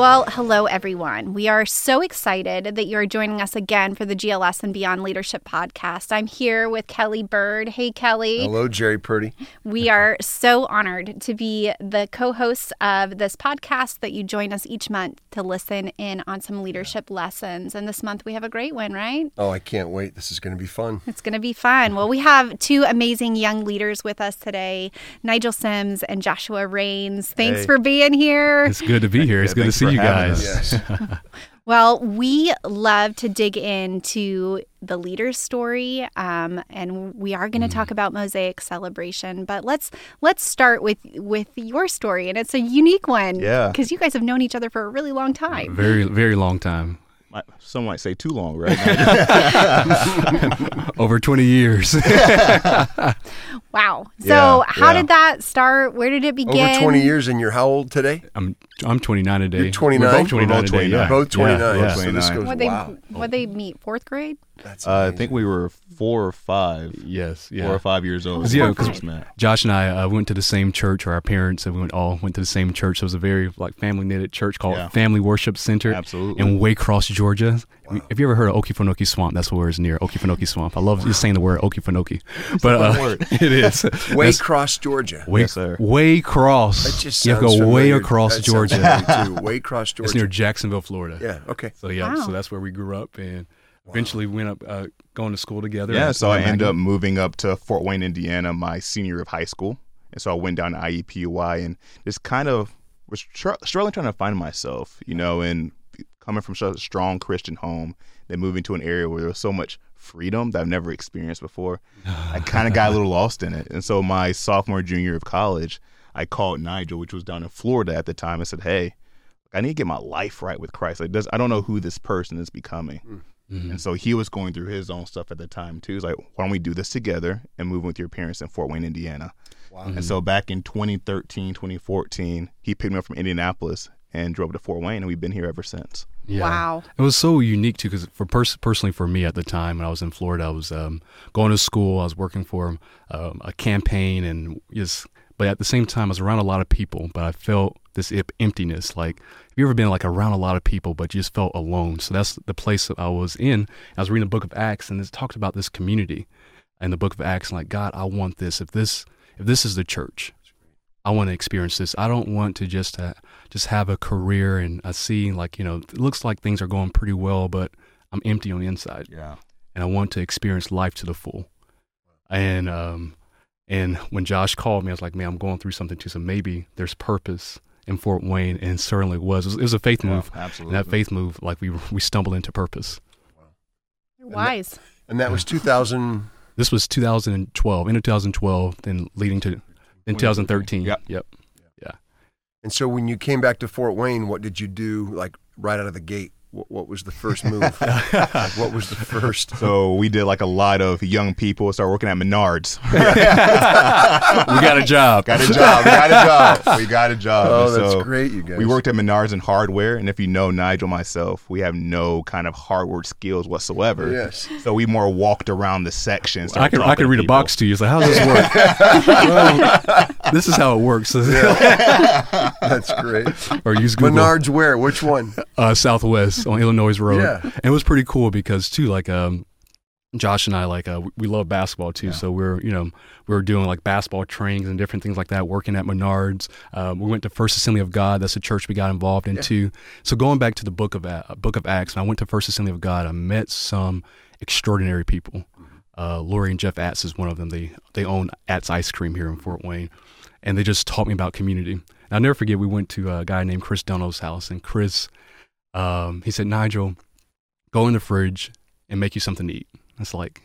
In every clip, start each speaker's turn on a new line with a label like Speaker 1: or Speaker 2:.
Speaker 1: Well, hello, everyone. We are so excited that you're joining us again for the GLS and Beyond Leadership Podcast. I'm here with Kelly Bird. Hey, Kelly.
Speaker 2: Hello, Jerry Purdy.
Speaker 1: We are so honored to be the co hosts of this podcast that you join us each month to listen in on some leadership lessons. And this month we have a great one, right?
Speaker 2: Oh, I can't wait. This is going to be fun.
Speaker 1: It's going to be fun. Well, we have two amazing young leaders with us today Nigel Sims and Joshua Rains. Thanks
Speaker 3: Hey.
Speaker 1: for being here.
Speaker 4: It's good to be here. It's good to see
Speaker 3: for
Speaker 4: you guys.
Speaker 2: Yes.
Speaker 1: Well, we love to dig into the leader's story, um, and we are going to talk about Mosaic Celebration. But let's let's start with with your story, and it's a unique one,
Speaker 3: Yeah.
Speaker 1: because you guys have known each other for a really long time.
Speaker 4: Very, very long time.
Speaker 3: Might- Some might say too long, right?
Speaker 4: Over 20 years.
Speaker 1: Wow. So,
Speaker 3: Yeah,
Speaker 1: how
Speaker 3: yeah.
Speaker 1: did that start? Where did it begin?
Speaker 2: Over 20 years, and you're how old today?
Speaker 4: I'm I'm 29 today.
Speaker 2: You're 29?
Speaker 4: We're both 29
Speaker 3: We're both
Speaker 4: today.
Speaker 3: 29.
Speaker 4: Yeah.
Speaker 2: Both 29.
Speaker 4: Yeah, yeah.
Speaker 2: So this goes,
Speaker 1: What they
Speaker 2: wow.
Speaker 1: what they meet fourth grade?
Speaker 2: That's
Speaker 3: uh, I think we were four or five,
Speaker 4: Yes.
Speaker 3: four or five years old.
Speaker 1: Cause, yeah,
Speaker 3: we
Speaker 1: 'cause-
Speaker 3: first met.
Speaker 4: Josh and I uh, went to the same church, or our parents, and we went, all went to the same church. It was a very like family knitted church called
Speaker 3: Yeah.
Speaker 4: Family Worship Center
Speaker 3: Absolutely.
Speaker 4: in Waycross, Georgia. Have you ever heard of Okefenokee Swamp? That's where it's near Okefenokee Swamp. I love just saying the word Okefenokee, but uh,
Speaker 3: word.
Speaker 4: it is.
Speaker 2: Waycross, Georgia.
Speaker 4: Way,
Speaker 3: Yes, sir.
Speaker 4: Waycross.
Speaker 2: That just
Speaker 4: you have to
Speaker 2: sounds
Speaker 4: go way across
Speaker 2: That
Speaker 4: Georgia.
Speaker 2: familiar, too. Waycross,
Speaker 4: It's near Jacksonville, Florida.
Speaker 2: yeah. Okay.
Speaker 4: So yeah,
Speaker 1: Wow.
Speaker 4: so that's where we grew up, and eventually went up uh, going to school together.
Speaker 3: Yeah, so I ended up moving up to Fort Wayne, Indiana, my senior year of high school, and so I went down to IUPUI and just kind of was str- struggling trying to find myself, you know, and coming from such a strong Christian home, then moving to an area where there was so much freedom that I've never experienced before. I kind of got a little lost in it, and so my sophomore junior year of college, I called Nigel, which was down in Florida at the time, and said, "Hey." I need to get my life right with Christ. Like, does I don't know who this person is becoming.
Speaker 4: Mhm.
Speaker 3: And so he was going through his own stuff at the time too. He's like, why don't we do this together and move with your parents in Fort Wayne, Indiana?
Speaker 2: Wow.
Speaker 3: And so back in 2013, 2014, he picked me up from Indianapolis and drove to Fort Wayne, and we've been here ever since.
Speaker 4: Yeah.
Speaker 1: Wow.
Speaker 4: It was so unique too, because for pers- personally for me at the time when I was in Florida, I was um, going to school, I was working for um, a campaign, and just but at the same time, I was around a lot of people, but I felt this emptiness. Like, have you ever been like around a lot of people, but you just felt alone? So that's the place that I was in. I was reading the Book of Acts, and it talked about this community in the Book of Acts, and like God, I want this. If this if this is the church, I want to experience this. I don't want to just uh, just have a career and I see like you know it looks like things are going pretty well, but I'm empty on the inside,
Speaker 3: Yeah.
Speaker 4: and I want to experience life to the full. And um, and when Josh called me, I was like, man, I'm going through something too. So maybe there's purpose in Fort Wayne, and certainly was. It was, it was a faith move,
Speaker 3: absolutely.
Speaker 4: and that faith move, like we we stumbled into purpose.
Speaker 1: You're wise.
Speaker 2: And that was 2000.
Speaker 4: This was 2012, into 2012, then leading to in 2013.
Speaker 3: Yep.
Speaker 4: Yep. Yeah.
Speaker 2: And so when you came back to Fort Wayne, what did you do like right out of the gate? What, what was the first move? Like, what was the first?
Speaker 3: So we did like a lot of young people start working at Menards.
Speaker 4: we got a job.
Speaker 3: got a job. We got a job. We got a job.
Speaker 2: Oh, that's
Speaker 3: so
Speaker 2: great, you guys.
Speaker 3: We worked at Menards in hardware, and if you know Nigel myself, we have no kind of hardware skills whatsoever.
Speaker 2: Yes.
Speaker 3: So we more walked around the sections.
Speaker 4: I
Speaker 3: started
Speaker 4: could I
Speaker 3: talking
Speaker 4: could
Speaker 3: to
Speaker 4: read a box to you. It's like, how does this work? well, this is how it works.
Speaker 2: That's great.
Speaker 4: or use Google.
Speaker 2: Menards where? Which one?
Speaker 4: uh, Southwest on Illinois Road.
Speaker 2: Yeah.
Speaker 4: And it was pretty cool because too, like um, Josh and I, like uh, we- love basketball too.
Speaker 3: Yeah.
Speaker 4: So we're you know we were doing like basketball trainings and different things like that. Working at Menards. Um, we went to First Assembly of God. That's a church we got involved in too. So going back to the book of A- Book of Acts, when I went to First Assembly of God, I met some extraordinary people. Uh, Lori and Jeff Atz is one of them. They they own Atz Ice Cream here in Fort Wayne, and they just taught me about community. And I'll never forget. We went to a guy named Chris Duno's house, and Chris, um, he said, "Nigel, go in the fridge and make you something to eat." It's like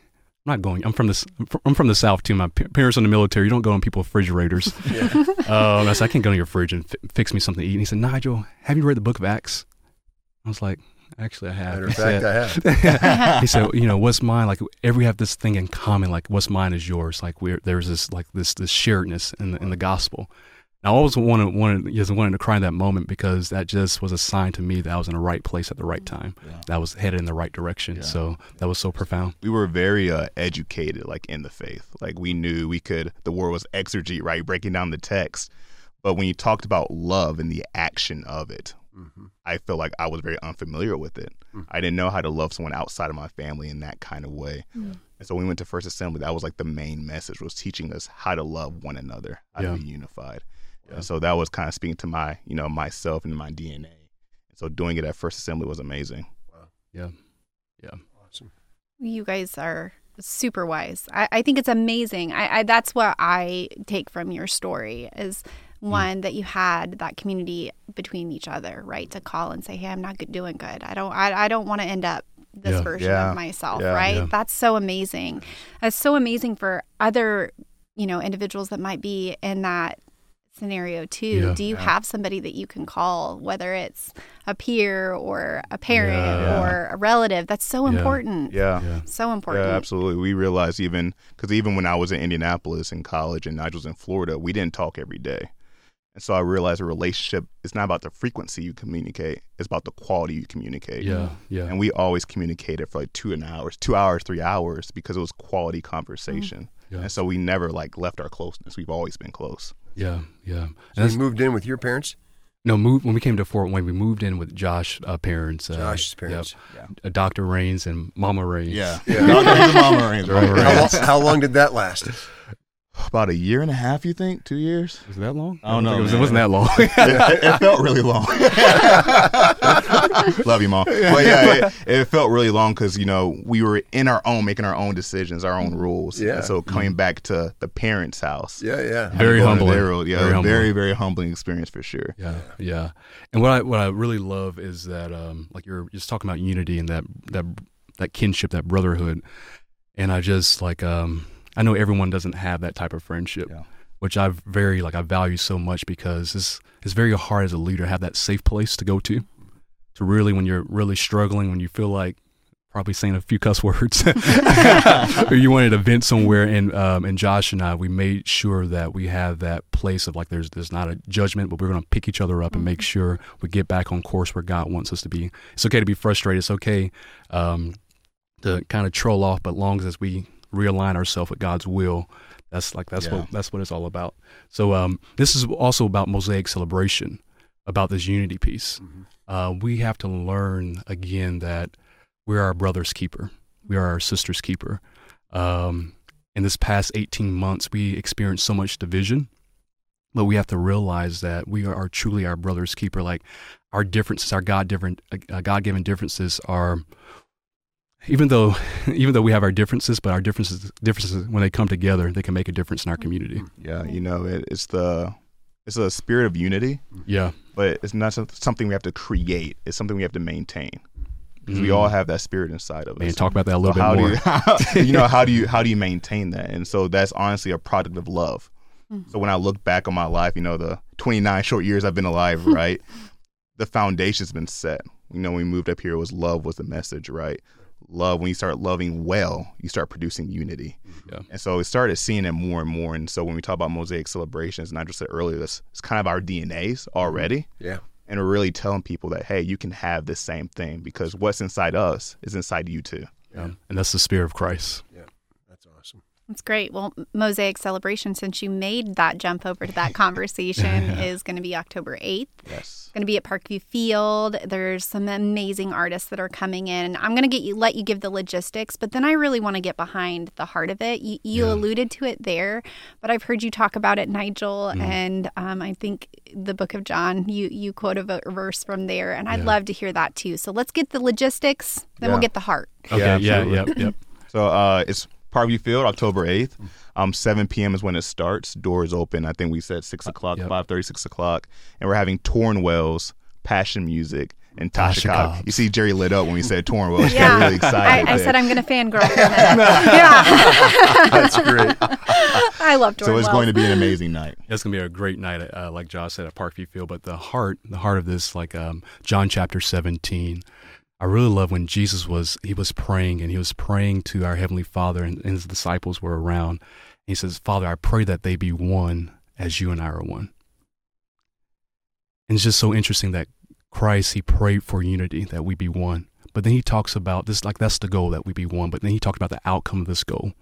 Speaker 4: I'm not going. I'm from this. I'm from the south too. My parents are in the military. You don't go in people's refrigerators.
Speaker 2: Yeah.
Speaker 4: um, I said, I can't go in your fridge and fi- fix me something to eat. And he said, Nigel, have you read the Book of Acts? I was like, Actually, I have.
Speaker 2: Matter of fact, I
Speaker 4: said-
Speaker 2: have.
Speaker 4: he said, you know, what's mine? Like, every we have this thing in common. Like, what's mine is yours. Like, we're there's this like this this sharedness in the in the gospel. And I always wanted wanted just wanted to cry in that moment because that just was a sign to me that I was in the right place at the right time.
Speaker 3: Yeah.
Speaker 4: That I was headed in the right direction.
Speaker 3: Yeah.
Speaker 4: So that was so profound.
Speaker 3: we were very uh, educated like in the faith like we knew we could the word was exegete right breaking down the text but when you talked about love and the action of it
Speaker 2: Mhm.
Speaker 3: I felt like I was very unfamiliar with it.
Speaker 2: Mm.
Speaker 3: I didn't know how to love someone outside of my family in that kind of way.
Speaker 1: Mm.
Speaker 3: And so when we went to First Assembly, that was like the main message was teaching us how to love one another, how
Speaker 4: Yeah.
Speaker 3: to be unified.
Speaker 4: Yeah.
Speaker 3: And so that was kind of speaking to my, you know, myself and my DNA. So doing it at First Assembly was amazing. Wow.
Speaker 4: Yeah. Yeah.
Speaker 2: Awesome.
Speaker 1: You guys are super wise. I, I think it's amazing. I, I that's what I take from your story is mm. one that you had that community between each other, right? To call and say, "Hey, I'm not good, doing good. I don't. I, I don't want to end up this
Speaker 4: Yeah.
Speaker 1: version
Speaker 3: Yeah.
Speaker 1: of myself,
Speaker 3: Yeah.
Speaker 1: right?
Speaker 4: Yeah.
Speaker 1: That's so amazing. That's so amazing for other, you know, individuals that might be in that scenario too.
Speaker 4: Yeah.
Speaker 1: Do you
Speaker 3: Yeah.
Speaker 1: have somebody that you can call, whether it's a peer or a parent
Speaker 4: Yeah.
Speaker 1: or a relative? That's so
Speaker 4: Yeah.
Speaker 1: important.
Speaker 3: Yeah.
Speaker 4: Yeah.
Speaker 1: So important.
Speaker 3: Yeah, absolutely. We realized even because even when I was in Indianapolis in college and Nigel was in Florida, we didn't talk every day. And so I realized a relationship is not about the frequency you communicate; it's about the quality you communicate.
Speaker 4: Yeah. Yeah.
Speaker 3: And we always communicated for like two and hours, two hours, three hours, because it was quality conversation. Mm-hmm.
Speaker 4: Yeah.
Speaker 3: And so we never like left our closeness. We've always been close.
Speaker 4: Yeah. Yeah. And
Speaker 2: So you moved in with your parents,
Speaker 4: no, move when we came to Fort Wayne, we moved in with Josh uh, parents. Uh,
Speaker 2: Josh's parents.
Speaker 4: Yep, uh, Dr. Rains and Mama Rains.
Speaker 3: Yeah.
Speaker 2: Yeah.
Speaker 3: Mama Rains, right?
Speaker 4: Mama
Speaker 2: How,
Speaker 4: Rains.
Speaker 2: lo- how long did that last?
Speaker 3: About a year and a half, you think? Two years?
Speaker 4: Was that long?
Speaker 3: I don't know,
Speaker 4: It, was, it wasn't that long.
Speaker 3: it, it- it felt really long. Love you, mom. But yeah, it, it felt really long because you know we were in our own, making our own decisions, our own rules.
Speaker 2: Yeah.
Speaker 3: And so coming back to the parents' house,
Speaker 2: Yeah, yeah.
Speaker 4: Very
Speaker 3: going to
Speaker 4: humbling.
Speaker 3: their road, yeah,
Speaker 4: Very
Speaker 3: very,
Speaker 4: humbling.
Speaker 3: very, very humbling experience for sure.
Speaker 4: Yeah, yeah. And what I what I really love is that um like you're just talking about unity and that that that kinship, that brotherhood. And I just like um I know everyone doesn't have that type of friendship.
Speaker 3: Yeah.
Speaker 4: Which I very like I value so much because it's it's very hard as a leader to have that safe place to go to. To really when you're really struggling, when you feel like probably saying a few cuss words or you wanted to vent somewhere and um, and Josh and I we made sure that we have that place of like there's there's not a judgment but we're going to pick each other up and make sure we get back on course where God wants us to be it's okay to be frustrated it's okay um, to kind of troll off but long as we realign ourselves with God's will that's like that's
Speaker 3: Yeah.
Speaker 4: what that's what it's all about so um, this is also about mosaic celebration about this unity piece uh, we have to learn again that we're our brother's keeper. We are our sister's keeper. Um, in this past 18 months, we experienced so much division, but we have to realize that we are, truly our brother's keeper. Like our differences, our God different, uh, God given differences are. Even though, even though we have our differences, but our differences, differences when they come together, they can make a difference in our community.
Speaker 3: Yeah, you know, it, it's the it's a spirit of unity,
Speaker 4: Yeah,
Speaker 3: but it's not something we have to create. It's something we have to maintain. 'Cause we
Speaker 4: Mm.
Speaker 3: all have that spirit inside of us.
Speaker 4: Man, talk about that a
Speaker 3: So
Speaker 4: little
Speaker 3: how
Speaker 4: bit more.
Speaker 3: do you, you know how do you how do you maintain that? And so that's honestly a product of love.
Speaker 1: Mhm.
Speaker 3: So when I look back on my life, you know, the 29 short years I've been alive, right? the foundation's been set. You know, when we moved up here, it was love was the message, right? Love. When you start loving well, you start producing unity.
Speaker 4: Yeah.
Speaker 3: And so we started seeing it more and more. And so when we talk about mosaic celebrations, and I just said earlier, this it's kind of our DNAs mm-hmm. already
Speaker 2: Yeah.
Speaker 3: and we're really telling people that hey you can have this same thing because what's inside us is inside you too
Speaker 4: Yeah. And that's the spirit of Christ.
Speaker 2: That's
Speaker 1: great. Well, Mosaic Celebration, since you made that jump over to that conversation, is going to be October 8th.
Speaker 3: yes
Speaker 1: Going to be at Parkview Field. There's some amazing artists that are coming in. I'm going to get you let you give the logistics, but then I really want to get behind the heart of it. You, you
Speaker 4: Yeah.
Speaker 1: alluded to it there, but I've heard you talk about it, Nigel,
Speaker 4: Mm.
Speaker 1: and um, I think the Book of John. You you quote a verse from there, and I'd
Speaker 4: Yeah.
Speaker 1: love to hear that too. So let's get the logistics, then we'll get the heart.
Speaker 4: Okay.
Speaker 3: Yeah,
Speaker 4: Yeah.
Speaker 3: absolutely.
Speaker 4: Yep. Yep.
Speaker 3: so uh it's parkview field october 8th um 7 p.m is when it starts doors open i think we said 6 o'clock
Speaker 4: yep.
Speaker 3: 5 6 o'clock and we're having Tauren Wells passion music and tasha
Speaker 4: Tasha
Speaker 3: Cobb.
Speaker 4: Cobbs.
Speaker 3: you see jerry lit up when we said Tauren Wells she
Speaker 1: Yeah.
Speaker 3: got really excited
Speaker 1: I, I said I'm going to fangirl for yeah,
Speaker 2: That's great.
Speaker 1: I love Tauren
Speaker 3: so it's
Speaker 1: Wells.
Speaker 3: going to be an amazing night
Speaker 4: It's gonna be a great night, uh, like Josh said at Parkview Field. But the heart, the heart of this, like um, John chapter seventeen, I really love when Jesus was he was praying and he was praying to our heavenly Father, and, and his disciples were around. He says, "Father, I pray that they be one as you and I are one." And it's just so interesting that Christ he prayed for unity that we be one, but then he talks about this like that's the goal that we be one. But then he talked about the outcome of this goal.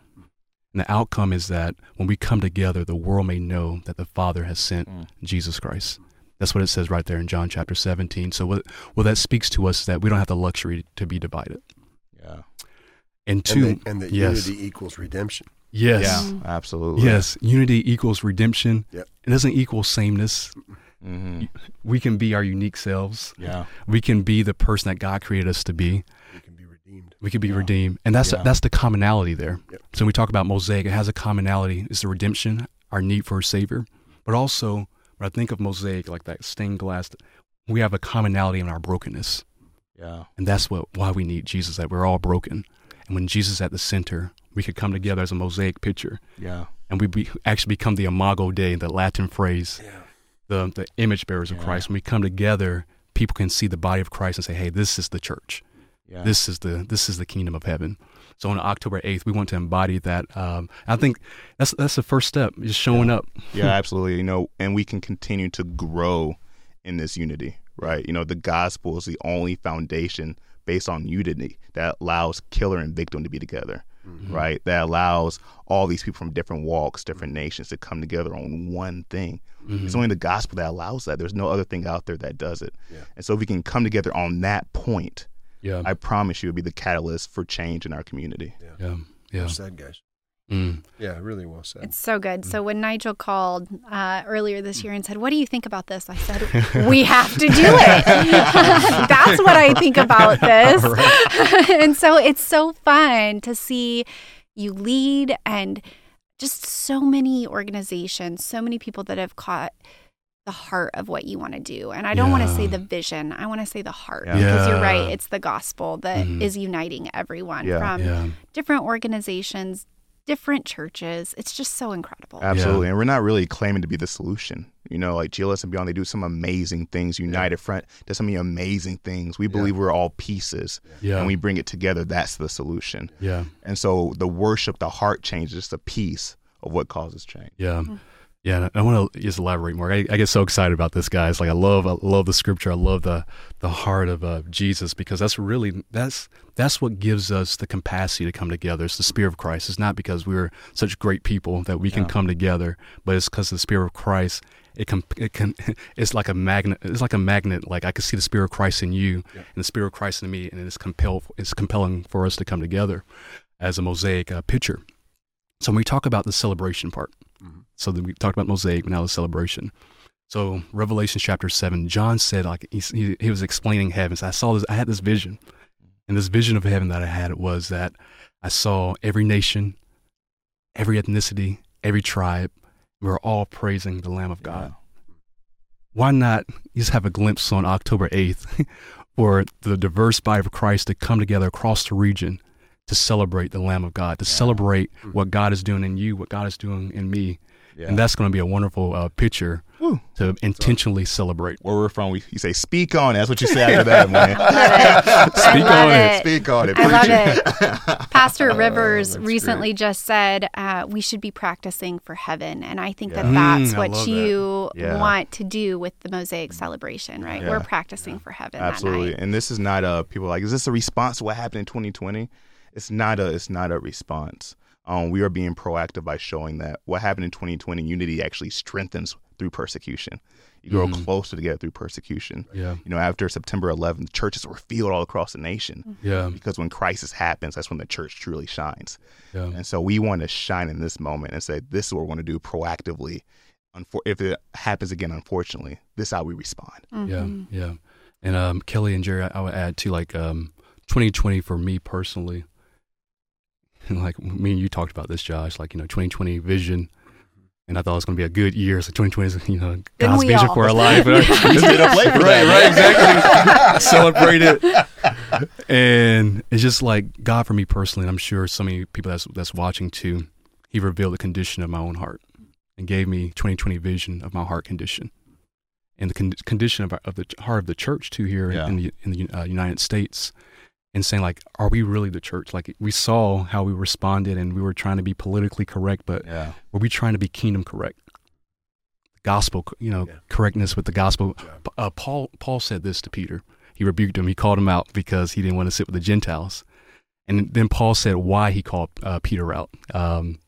Speaker 4: And the outcome is that when we come together, the world may know that the Father has sent
Speaker 3: Mm.
Speaker 4: Jesus Christ. That's what it says right there in John chapter 17. So what what that speaks to us is that we don't have the luxury to be divided.
Speaker 3: Yeah.
Speaker 4: And two,
Speaker 2: and, that, and that
Speaker 4: yes,
Speaker 2: unity equals redemption.
Speaker 4: yes,
Speaker 3: Yeah. Absolutely.
Speaker 4: yes, unity equals redemption.
Speaker 2: Yep.
Speaker 4: It doesn't equal sameness.
Speaker 3: hmm
Speaker 4: We can be our unique selves.
Speaker 3: Yeah.
Speaker 4: We can be the person that God created us to be.
Speaker 2: We can be redeemed.
Speaker 4: We can be
Speaker 3: Yeah.
Speaker 4: redeemed, and that's
Speaker 3: Yeah.
Speaker 4: that's the commonality there.
Speaker 2: Yep.
Speaker 4: So when we talk about mosaic, it has a commonality. It's the redemption, our need for a savior, but also when I think of mosaic, like that stained glass, we have a commonality in our brokenness,
Speaker 3: Yeah.
Speaker 4: and that's what why we need Jesus. That we're all broken, and when Jesus is at the center, we could come together as a mosaic picture,
Speaker 3: Yeah.
Speaker 4: and we be, actually become the imago Dei, the Latin phrase,
Speaker 2: Yeah.
Speaker 4: the the image bearers of Christ. When we come together, people can see the body of Christ and say, "Hey, this is the church."
Speaker 3: Yeah.
Speaker 4: This is the this is the kingdom of heaven. So on October eighth, we want to embody that. Um, I think that's that's the first step, just showing up.
Speaker 3: Yeah, absolutely. You know, and we can continue to grow in this unity, right? You know, the gospel is the only foundation based on unity that allows killer and victim to be together, right? That allows all these people from different walks, different nations to come together on one thing. It's only the gospel that allows that. There's no other thing out there that does it.
Speaker 2: Yeah.
Speaker 3: And so if we can come together on that point,
Speaker 4: Yeah,
Speaker 3: I promise you it'll be the catalyst for change in our community.
Speaker 4: yeah, yeah.
Speaker 2: Well said, guys.
Speaker 4: Mm.
Speaker 2: Yeah, really well said.
Speaker 1: It's so good. So when Nigel called uh, earlier this year and said, "What do you think about this?" I said, "We have to do it." That's what I think about this. and so it's so fun to see you lead and just so many organizations, so many people that have caught the heart of what you want to do. And I don't want to say the vision. I want to say the heart
Speaker 3: Yeah.
Speaker 1: because you're right. It's the gospel that is
Speaker 4: Mhm.
Speaker 1: uniting everyone
Speaker 3: Yeah.
Speaker 1: from
Speaker 4: Yeah,
Speaker 1: different organizations, different churches. It's just so incredible.
Speaker 3: Absolutely. And we're not really claiming to be the solution. You know, like GLS and Beyond, they do some amazing things. United Front does some amazing things. We believe we're all pieces
Speaker 4: yeah,
Speaker 3: and we bring it together. That's the solution.
Speaker 4: yeah,
Speaker 3: And so the worship, the heart change is just a piece of what causes change.
Speaker 4: yeah.
Speaker 1: Mm-hmm.
Speaker 4: Yeah, I want to just elaborate more. I, I get so excited about this, guys. Like I love, I love the scripture. I love the the heart of uh, Jesus because that's really that's that's what gives us the capacity to come together. It's the Spirit of Christ. It's not because we're such great people that we can
Speaker 3: Yeah.
Speaker 4: come together, but it's because the Spirit of Christ. It can, it can, it's like a magnet. It's like a magnet. Like I can see the Spirit of Christ in you, and the Spirit of Christ in me, and it's compel, it's compelling for us to come together as a mosaic uh, picture. So when we talk about the celebration part, so then we talked about mosaic, now the celebration. So Revelation chapter seven, John said like he, he, he was explaining heaven. So I saw this. I had this vision, and this vision of heaven that I had was that I saw every nation, every ethnicity, every tribe. We were all praising the Lamb of God. Why not just have a glimpse on October eighth for the diverse body of Christ to come together across the region to celebrate the Lamb of God, to celebrate what God is doing in you, what God is doing in me.
Speaker 3: Yeah.
Speaker 4: And that's going to be a wonderful uh, picture
Speaker 3: Woo.
Speaker 4: to intentionally celebrate.
Speaker 3: Where we're from, we, you say, speak on it. That's what you say after that, man.
Speaker 4: Speak on it.
Speaker 1: it.
Speaker 3: Speak on it.
Speaker 1: I love
Speaker 3: Preach
Speaker 1: it. Pastor Rivers
Speaker 3: that's
Speaker 1: recently just said uh, we should be practicing for heaven, and I think
Speaker 3: Yeah.
Speaker 1: that that's
Speaker 4: Mm,
Speaker 1: what
Speaker 4: love that.
Speaker 1: you
Speaker 3: Yeah.
Speaker 1: want to do with the Mosaic celebration, right?
Speaker 3: Yeah.
Speaker 1: We're practicing for heaven
Speaker 3: Absolutely.
Speaker 1: that night.
Speaker 3: And this is not a people like, is this a response to what happened in 2020? It's not a it's not a response. Um, we are being proactive by showing that what happened in 2020, unity actually strengthens through persecution. You grow
Speaker 4: Mhm.
Speaker 3: closer together through persecution.
Speaker 4: Yeah,
Speaker 3: You know, after September 11th, churches were filled all across the nation
Speaker 4: yeah,
Speaker 3: because when crisis happens, that's when the church truly shines.
Speaker 4: yeah.
Speaker 3: And so we want to shine in this moment and say, this is what we're going to do proactively. Unfor- if it happens again, unfortunately, this is how we respond.
Speaker 4: Yeah,
Speaker 1: Mhm.
Speaker 4: yeah. And um, Kelly and Jerry, I, I would add to like um, 2020 for me personally. And like me and you talked about this, Josh. Like you know, 2020 vision, and I thought it was going to be a good year. So 2020 is you know God's vision
Speaker 1: all.
Speaker 4: for our life.
Speaker 3: Let's get a play for
Speaker 4: right, right, exactly. Celebrate it. And it's just like God for me personally, and I'm sure so many people that's that's watching too. He revealed the condition of my own heart and gave me 2020 vision of my heart condition and the con- condition of, our, of the heart of the church too here
Speaker 3: Yeah.
Speaker 4: in the in the uh, United States. And saying like, are we really the church? Like we saw how we responded, and we were trying to be politically correct, but
Speaker 3: Yeah.
Speaker 4: were we trying to be kingdom correct? Gospel, you know,
Speaker 2: Yeah.
Speaker 4: correctness with the gospel.
Speaker 2: job.
Speaker 4: Uh, Paul Paul said this to Peter. He rebuked him. He called him out because he didn't want to sit with the Gentiles. And then Paul said why he called uh, Peter out. Um,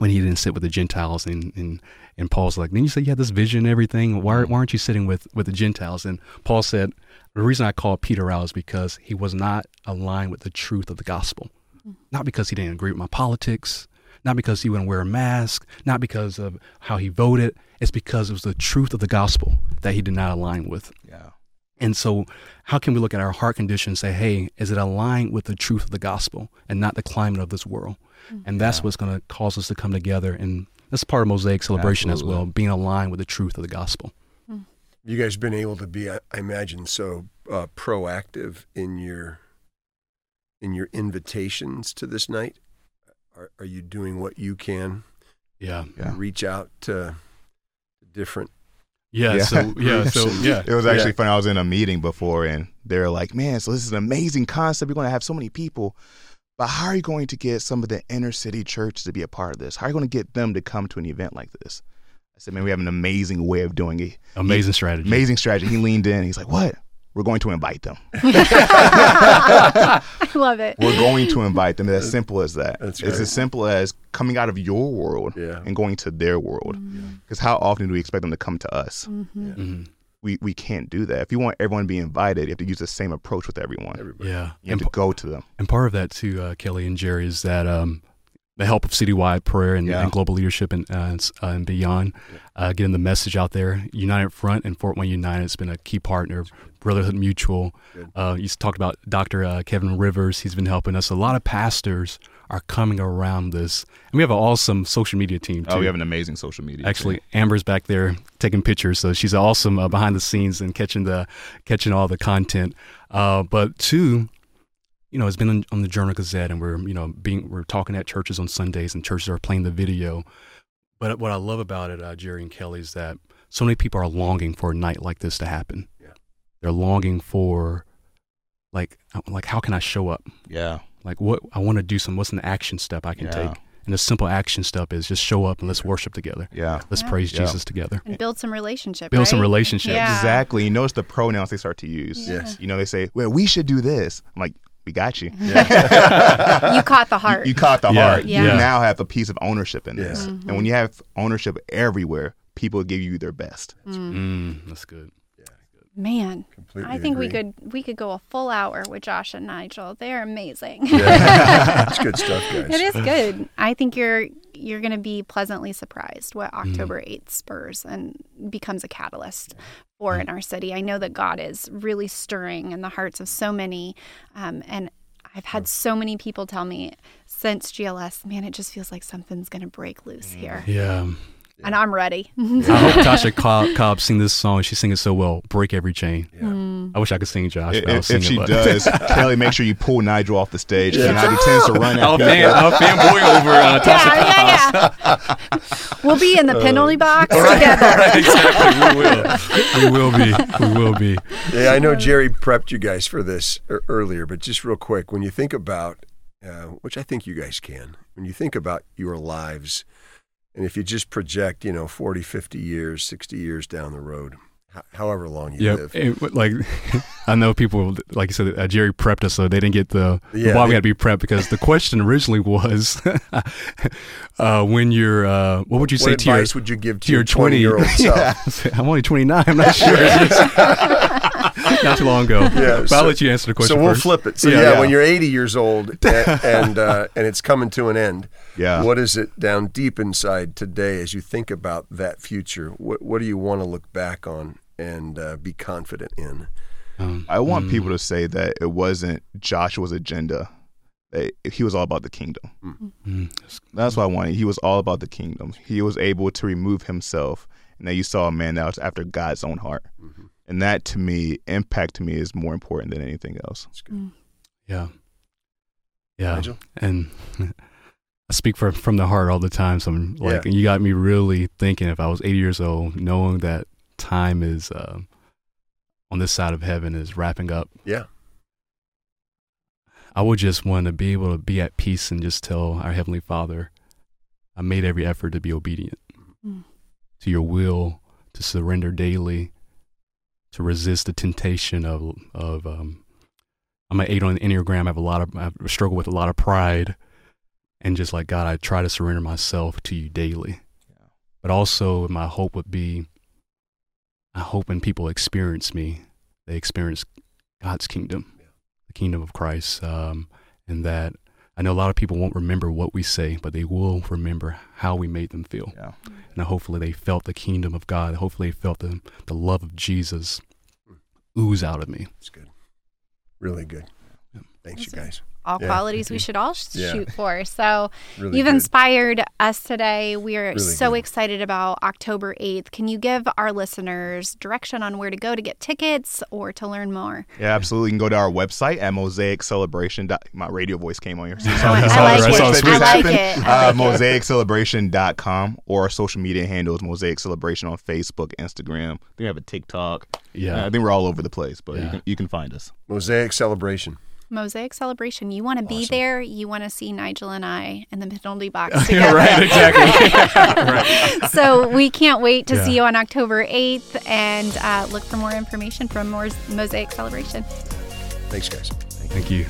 Speaker 4: when he didn't sit with the Gentiles. And, and, and Paul's like, then you say you had this vision and everything. Why, mm-hmm. why aren't you sitting with, with the Gentiles? And Paul said, the reason I called Peter out is because he was not aligned with the truth of the gospel. Mm-hmm. Not because he didn't agree with my politics, not because he wouldn't wear a mask, not because of how he voted. It's because it was the truth of the gospel that he did not align with.
Speaker 3: Yeah.
Speaker 4: And so, how can we look at our heart condition and say, hey, is it aligned with the truth of the gospel and not the climate of this world? And that's what's going to cause us to come together. And that's part of Mosaic celebration as well, being aligned with the truth of the gospel.
Speaker 2: You guys been able to be, I I imagine, so uh, proactive in your in your invitations to this night. Are, are you doing what you can?
Speaker 4: Yeah.
Speaker 3: Yeah.
Speaker 2: Reach out to different.
Speaker 4: Yeah.
Speaker 3: Yeah.
Speaker 4: So, yeah. So, yeah.
Speaker 3: It was actually
Speaker 2: Yeah.
Speaker 3: funny. I was in a meeting before, and they're like, "Man, so this is an amazing concept. You're going to have so many people, but how are you going to get some of the inner city churches to be a part of this? How are you going to get them to come to an event like this?" I said, "Man, we have an amazing way of doing it.
Speaker 4: Amazing strategy.
Speaker 3: Amazing strategy." He leaned in. He's like, "What? We're going to invite them.
Speaker 1: I love it.
Speaker 3: We're going to invite them. It's as simple as that.
Speaker 2: That's
Speaker 3: it's as simple as coming out of your world
Speaker 2: Yeah.
Speaker 3: and going to their world. Because how often do we expect them to come to us?
Speaker 4: Mhm.
Speaker 3: We we can't do that. If you want everyone to be invited, you have to use the same approach with everyone.
Speaker 2: Everybody.
Speaker 4: Yeah.
Speaker 3: You have
Speaker 4: And
Speaker 3: to go to them.
Speaker 4: And part of that too, uh, Kelly and Jerry, is that um, the help of citywide prayer and,
Speaker 3: Yeah.
Speaker 4: and global leadership and, uh, and, uh, and beyond, uh, getting the message out there. United Front and Fort Wayne United has been a key partner. Brotherhood Mutual.
Speaker 2: Good.
Speaker 4: Uh, you talked about Dr. Uh, Kevin Rivers. He's been helping us. A lot of pastors are coming around this, and we have an awesome social media team too.
Speaker 3: Oh, we have an amazing social media.
Speaker 4: Actually,
Speaker 3: team.
Speaker 4: Amber's back there taking pictures, so she's awesome uh, behind the scenes and catching the catching all the content. Uh, but two, you know, it's been on, on the Journal Gazette, and we're you know being we're talking at churches on Sundays, and churches are playing the video. But what I love about it, uh, Jerry and Kelly, is that so many people are longing for a night like this to happen.
Speaker 2: Yeah.
Speaker 4: They're longing for, like, like how can I show up?
Speaker 3: yeah,
Speaker 4: Like, what I want to do some. What's an action step I can
Speaker 3: Yeah.
Speaker 4: take? And the simple action step is just show up and let's worship together.
Speaker 3: yeah.
Speaker 4: Let's
Speaker 1: Yeah.
Speaker 4: praise
Speaker 3: Yeah.
Speaker 4: Jesus together.
Speaker 1: And build some relationship.
Speaker 4: Build some
Speaker 1: right?
Speaker 4: relationship.
Speaker 1: Yeah.
Speaker 3: Exactly. You notice the pronouns they start to use.
Speaker 2: Yes.
Speaker 3: You know, they say, "Well, we should do this." I'm like, "We got you."
Speaker 1: You caught the heart.
Speaker 3: You caught the
Speaker 4: Yeah.
Speaker 3: heart.
Speaker 1: Yeah.
Speaker 3: You
Speaker 4: Yeah.
Speaker 3: now have a piece of ownership in this.
Speaker 2: Yeah.
Speaker 3: And when you have ownership everywhere, people give you their best.
Speaker 4: Mm, that's good.
Speaker 1: Man,
Speaker 2: Completely
Speaker 1: I think we could we could go a full hour with Josh and Nigel. They're amazing.
Speaker 2: That's good stuff, guys.
Speaker 1: it is good. I think you're you're going to be pleasantly surprised what
Speaker 2: Mm-hmm.
Speaker 1: October 8th spurs and becomes a catalyst for
Speaker 2: Mm-hmm.
Speaker 1: in our city. I know that God is really stirring in the hearts of so many um, and I've had so many people tell me since GLS, man, it just feels like something's going to break loose here.
Speaker 4: Yeah.
Speaker 1: And I'm ready.
Speaker 4: I hope Tasha Cobb, Cobb sing this song. She sings it so well. Break every chain.
Speaker 2: Yeah.
Speaker 4: I wish I could sing Josh. but I'll
Speaker 3: If,
Speaker 4: sing
Speaker 3: if
Speaker 4: it,
Speaker 3: she
Speaker 4: but-
Speaker 3: does, Kelly, make sure you pull Nigel off the stage.
Speaker 2: Yeah.
Speaker 3: Yeah. He tends to run
Speaker 4: I'll
Speaker 3: at
Speaker 4: fan,
Speaker 3: people.
Speaker 4: I'll fanboy over uh, Tasha
Speaker 1: yeah, yeah, yeah. we'll be in the penalty box
Speaker 4: Right,
Speaker 1: together.
Speaker 4: right, exactly. We will. We will be. We will be.
Speaker 2: Yeah, I know Jerry prepped you guys for this earlier, but just real quick, when you think about, uh, which I think you guys can, when you think about your lives, and if you just project, you know, 40, 50 years, 60 years down the road, however long you
Speaker 4: Yeah,
Speaker 2: live.
Speaker 4: it- like I know people, like you said, uh, Jerry prepped us, so they didn't get the
Speaker 2: Yeah,
Speaker 4: why we had to be prepped because the question originally was, uh, when you're, uh, what would you say to your
Speaker 2: would you give to,
Speaker 4: your 20
Speaker 2: year old self?
Speaker 4: I'm only 29. I'm not sure. not too long ago.
Speaker 2: Yeah,
Speaker 4: but
Speaker 2: so-
Speaker 4: I'll let you answer the question
Speaker 2: So we'll
Speaker 4: first.
Speaker 2: flip it. So
Speaker 4: Yeah,
Speaker 2: yeah,
Speaker 4: yeah.
Speaker 2: when you're 80 years old and and, uh, and it's coming to an end,
Speaker 3: Yeah.
Speaker 2: what is it down deep inside today as you think about that future? What what do you want to look back on and uh, be confident in?
Speaker 4: Um,
Speaker 3: I want
Speaker 4: mm,
Speaker 3: people to say that it wasn't Joshua's agenda. That he was all about the kingdom.
Speaker 4: mm,
Speaker 3: That's what I wanted. He was all about the kingdom. He was able to remove himself, and then you saw a man that was after God's own heart. And that, to me, impact to me is more important than anything else.
Speaker 2: That's
Speaker 4: yeah. Yeah.
Speaker 2: Nigel?
Speaker 4: and I speak from from the heart all the time. So I'm like,
Speaker 2: Yeah.
Speaker 4: you got me really thinking. If I was 80 years old, knowing that time is uh, on this side of heaven is wrapping up,
Speaker 2: Yeah.
Speaker 4: I would just want to be able to be at peace and just tell our heavenly Father, I made every effort to be obedient
Speaker 1: Mm.
Speaker 4: to your will, to surrender daily, to resist the temptation of of. Um, I'm an eight on the enneagram. I have a lot of I struggle with a lot of pride. and just like God, I try to surrender myself to you daily. But also, my hope would be, I hope when people experience me, they experience God's kingdom, the kingdom of Christ, um, and that I know a lot of people won't remember what we say, but they will remember how we made them feel.
Speaker 3: Yeah.
Speaker 4: And hopefully, they felt the kingdom of God. Hopefully, they felt the the love of Jesus ooze out of me.
Speaker 2: It's good. Really good. Thanks, you guys.
Speaker 1: All
Speaker 2: Yeah,
Speaker 1: qualities we
Speaker 4: thank you.
Speaker 1: should all sh-
Speaker 2: Yeah.
Speaker 1: shoot for. So
Speaker 2: Really
Speaker 1: you've
Speaker 2: good.
Speaker 1: inspired us today. We are
Speaker 2: Really
Speaker 1: so
Speaker 2: good.
Speaker 1: excited about October 8th. Can you give our listeners direction on where to go to get tickets or to learn more?
Speaker 3: Yeah, absolutely. You can go to our website at Mosaic Celebration. dot- My radio voice came on here. So
Speaker 1: I,
Speaker 3: you
Speaker 1: I like
Speaker 3: the
Speaker 1: it.
Speaker 3: switch
Speaker 1: I
Speaker 3: that just
Speaker 1: like it. I
Speaker 3: Uh,
Speaker 1: like it.
Speaker 3: MosaicCelebration.com or our social media handles Mosaic Celebration on Facebook, Instagram. I think we have a TikTok.
Speaker 4: Yeah.
Speaker 3: Uh, I think we're all over the place, but you, can, you can find us.
Speaker 2: Mosaic celebration.
Speaker 1: Mosaic Celebration. You want to be there. You want to see Nigel and I in the penalty box together.
Speaker 4: right, exactly.
Speaker 1: so we can't wait to
Speaker 4: Yeah.
Speaker 1: see you on October 8th and uh, look for more information from Mosaic Celebration.
Speaker 2: Thanks, guys.
Speaker 4: Thank you.